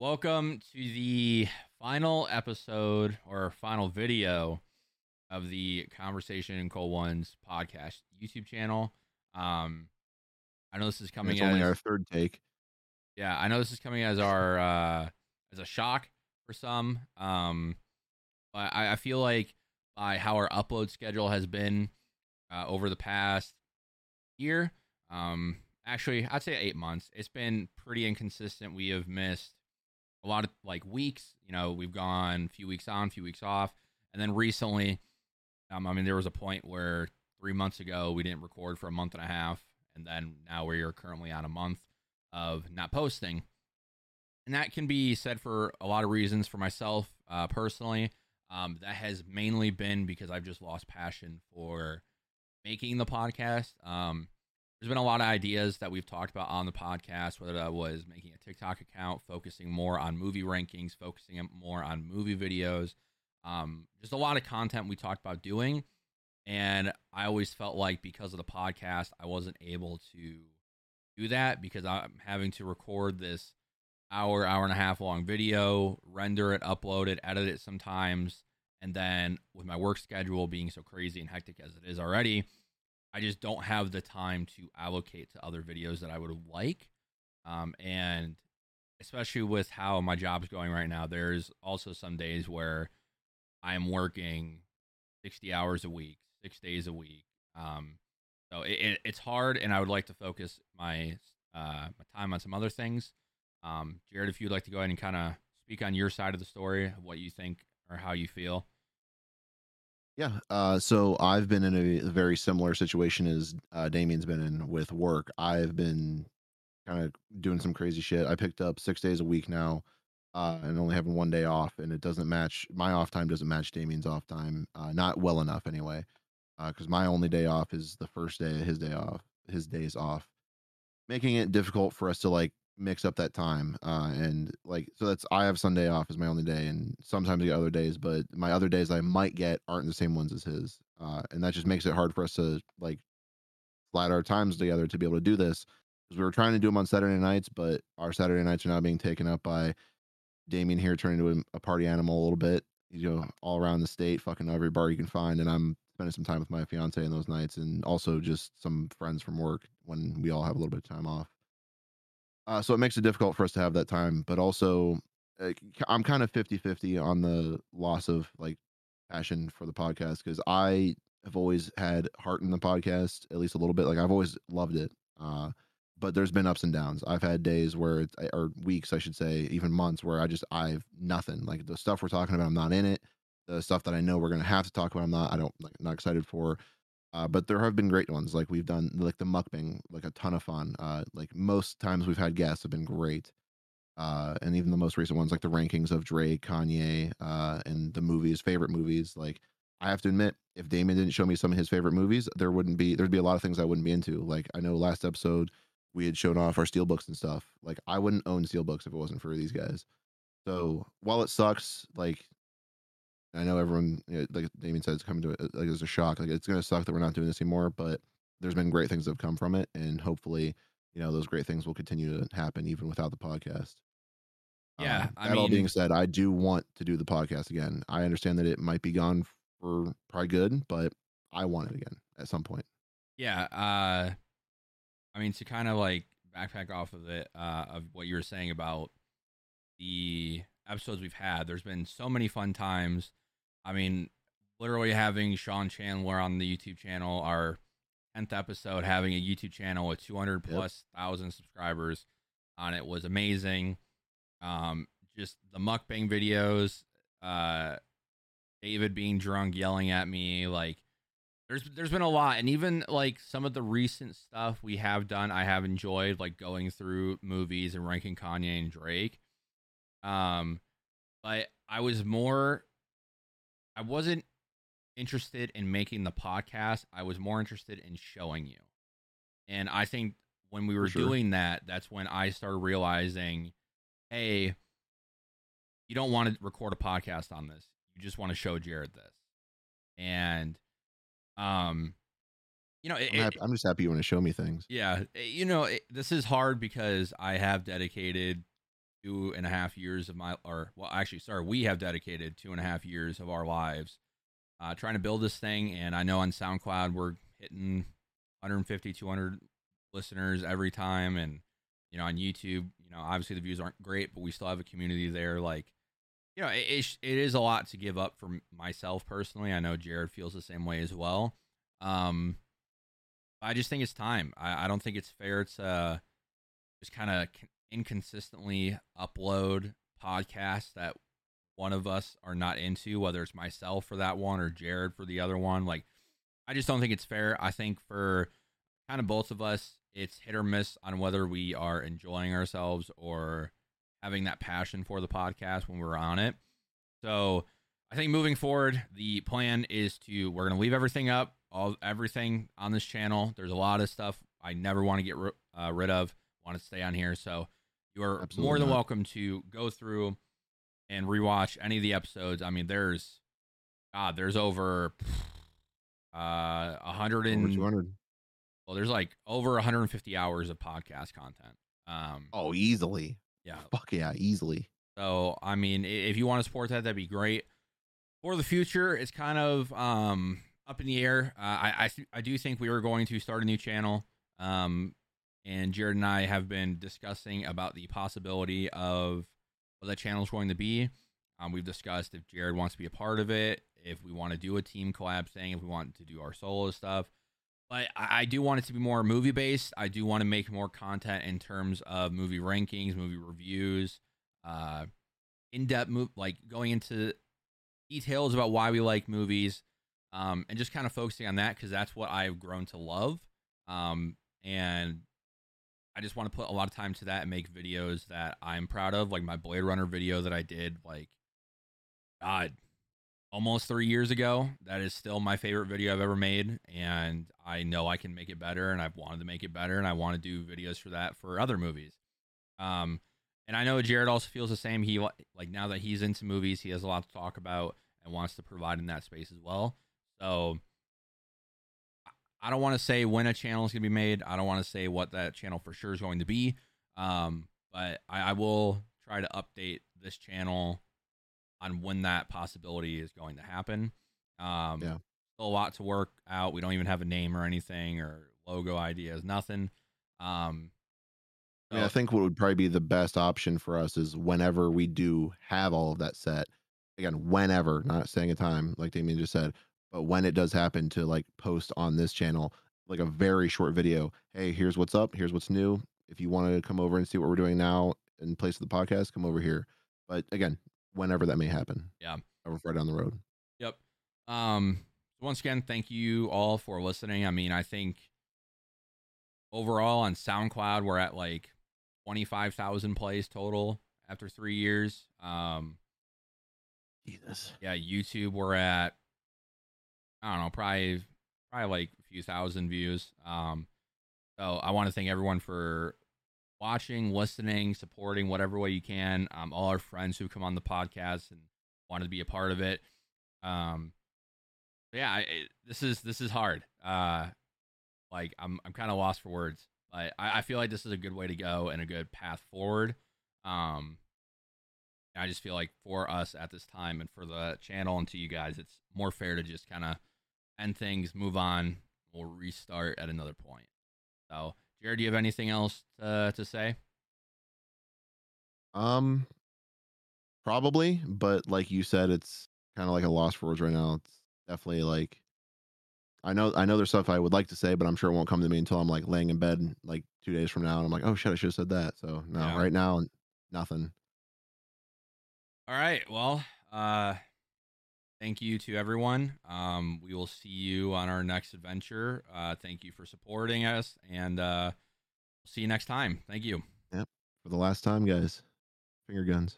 Welcome to the final episode or final video of the Conversation in Cold Ones podcast YouTube channel. Um, I know this is coming It's as only our third take. yeah, I know this is coming as our uh, as a shock for some. Um, but I, I feel like by how our upload schedule has been uh, over the past year, um, actually I'd say eight months, it's been pretty inconsistent. We have missed a lot of like weeks. You know, we've gone a few weeks on, a few weeks off, and then recently, um, I mean, there was a point where three months ago we didn't record for a month and a half, and then now we are currently on a month of not posting. And that can be said for a lot of reasons. For myself, uh, personally, um, that has mainly been because I've just lost passion for making the podcast. Um, there's been a lot of ideas that we've talked about on the podcast, whether that was making a TikTok account, focusing more on movie rankings, focusing more on movie videos, um, just a lot of content we talked about doing. And I always felt like because of the podcast, I wasn't able to do that because I'm having to record this hour, hour and a half long video, render it, upload it, edit it sometimes. And then with my work schedule being so crazy and hectic as it is already, I just don't have the time to allocate to other videos that I would like. Um, and especially with how my job's going right now, there's also some days where I'm working 60 hours a week, six days a week. Um, so it, it, it's hard, and I would like to focus my uh, my time on some other things. Um, Jared, if you'd like to go ahead and kind of speak on your side of the story, what you think or how you feel. Yeah. Uh, so I've been in a very similar situation as uh, Damien's been in with work. I've been kind of doing some crazy shit. I picked up six days a week now, uh, and only having one day off, and it doesn't match my off time. Doesn't match Damien's off time. Uh, not well enough anyway, because my only day off is the first day of his day off. His days off, making it difficult for us to like mix up that time. Uh, and like, so that's I have Sunday off as my only day, and sometimes I get other days, but my other days I might get aren't the same ones as his. Uh, and that just makes it hard for us to like flat our times together to be able to do this because we were trying to do them on Saturday nights, but our Saturday nights are now being taken up by Damien here, turning into a, a party animal a little bit. You know, all around the state, fucking every bar you can find, and I'm spending some time with my fiance in those nights, and also just some friends from work when we all have a little bit of time off. Uh, so it makes it difficult for us to have that time, but also uh, I'm kind of 50 50 on the loss of like passion for the podcast because I have always had heart in the podcast, at least a little bit. Like I've always loved it. Uh, but there's been ups and downs. I've had days where, it's, or weeks, I should say, even months where I just, I've nothing. Like the stuff we're talking about, I'm not in it. The stuff that I know we're going to have to talk about, I'm not, I don't, like, not excited for. Uh, but there have been great ones. Like we've done, like the mukbang, like a ton of fun. Uh, like most times we've had guests have been great. Uh, and even the most recent ones, like the rankings of Drake, Kanye, uh, and the movies, favorite movies. Like I have to admit, if Damien didn't show me some of his favorite movies, there wouldn't be, there'd be a lot of things I wouldn't be into. Like I know last episode we had shown off our steelbooks and stuff. Like I wouldn't own steelbooks if it wasn't for these guys. So while it sucks, like I know everyone, you know, like Damien said, it's coming to it like as a shock. Like it's gonna suck that we're not doing this anymore, but there's been great things that have come from it, and hopefully, you know, those great things will continue to happen even without the podcast. Yeah, Um, that all being said, I do want to do the podcast again. I understand that it might be gone for probably good, but I want it again at some point. Yeah, uh I mean to kind of like backpack off of it uh of what you were saying about the episodes we've had. There's been so many fun times. I mean, literally having Sean Chandler on the YouTube channel, our 10th episode having a YouTube channel with 200 Yep. plus thousand subscribers on it was amazing. Um just the mukbang videos, uh David being drunk yelling at me like there's there's been a lot and even like some of the recent stuff we have done I have enjoyed like going through movies and ranking Kanye and Drake. Um but I was more I wasn't interested in making the podcast. I was more interested in showing you. And I think when we were sure. doing that, that's when I started realizing, hey, you don't want to record a podcast on this. You just want to show Jared this. And um you know, it, I'm, happy, I'm just happy you want to show me things. yeah, eh, you know, it, this is hard because I have dedicated two and a half years of my, or well, actually, sorry, we have dedicated two and a half years of our lives uh, trying to build this thing. And I know on SoundCloud we're hitting 150, 200 listeners every time, and you know on YouTube, you know obviously the views aren't great, but we still have a community there. Like, you know, it, it is a lot to give up for myself personally. I know Jared feels the same way as well. Um, I just think it's time. I, I don't think it's fair to just kind of inconsistently upload podcasts that one of us are not into, whether it's myself for that one or Jared for the other one. Like, I just don't think it's fair. I think for kind of both of us, it's hit or miss on whether we are enjoying ourselves or having that passion for the podcast when we're on it. So I think moving forward, the plan is to we're going to leave everything up, all everything on this channel. There's a lot of stuff I never want to get uh, rid of. Want to stay on here, so you are Absolutely more than not. welcome to go through and rewatch any of the episodes. I mean, there's God, there's over uh 100 and 200. Well, there's like over 150 hours of podcast content. Um Oh, easily. Yeah. Fuck yeah, easily. So, I mean, if you want to support that, that'd be great. For the future, it's kind of um up in the air. Uh, I I, I do think we are going to start a new channel. Um and Jared and I have been discussing about the possibility of what the channel is going to be. Um, we've discussed if Jared wants to be a part of it, if we want to do a team collab thing, if we want to do our solo stuff. But I, I do want it to be more movie based. I do want to make more content in terms of movie rankings, movie reviews, uh, in depth, mo- like going into details about why we like movies, um, and just kind of focusing on that because that's what I've grown to love. Um, and I just want to put a lot of time to that and make videos that I'm proud of, like my Blade Runner video that I did, like God, almost three years ago. That is still my favorite video I've ever made, and I know I can make it better, and I've wanted to make it better, and I want to do videos for that for other movies. Um, and I know Jared also feels the same. He like now that he's into movies, he has a lot to talk about and wants to provide in that space as well. So I don't want to say when a channel is going to be made. I don't want to say what that channel for sure is going to be. Um, but I, I, will try to update this channel on when that possibility is going to happen. Um, yeah. Still a lot to work out. We don't even have a name or anything or logo ideas, nothing. Um, so, I, I think what would probably be the best option for us is whenever we do have all of that set. Again, whenever, not saying a time, like Damien just said, but when it does happen to like post on this channel like a very short video hey here's what's up here's what's new. If you want to come over and see what we're doing now in place of the podcast come over here. But again whenever that may happen yeah. over far down the road. Yep. Um once again thank you all for listening. I mean i think overall on soundcloud we're at like 25000 plays total after three years. Um jesus. Yeah youtube we're at I don't know, probably probably like a few thousand views. Um, so I want to thank everyone for watching, listening, supporting whatever way you can. Um, all our friends who come on the podcast and wanted to be a part of it. Um, yeah, it, this is this is hard. Uh, like I'm I'm kind of lost for words, but I, I feel like this is a good way to go and a good path forward. Um, I just feel like for us at this time and for the channel and to you guys, it's more fair to just kind of end things, move on. We'll restart at another point. So, Jared, do you have anything else uh, to say? Um, probably, but like you said, it's kind of like a loss for words right now. It's definitely like I know I know there's stuff I would like to say, but I'm sure it won't come to me until I'm like laying in bed like two days from now, and I'm like, oh shit, I should have said that. So no, yeah. right now, nothing. All right, well, uh, thank you to everyone. Um, we will see you on our next adventure. Uh, thank you for supporting us, and uh, see you next time. Thank you. Yep. For the last time, guys. Finger guns.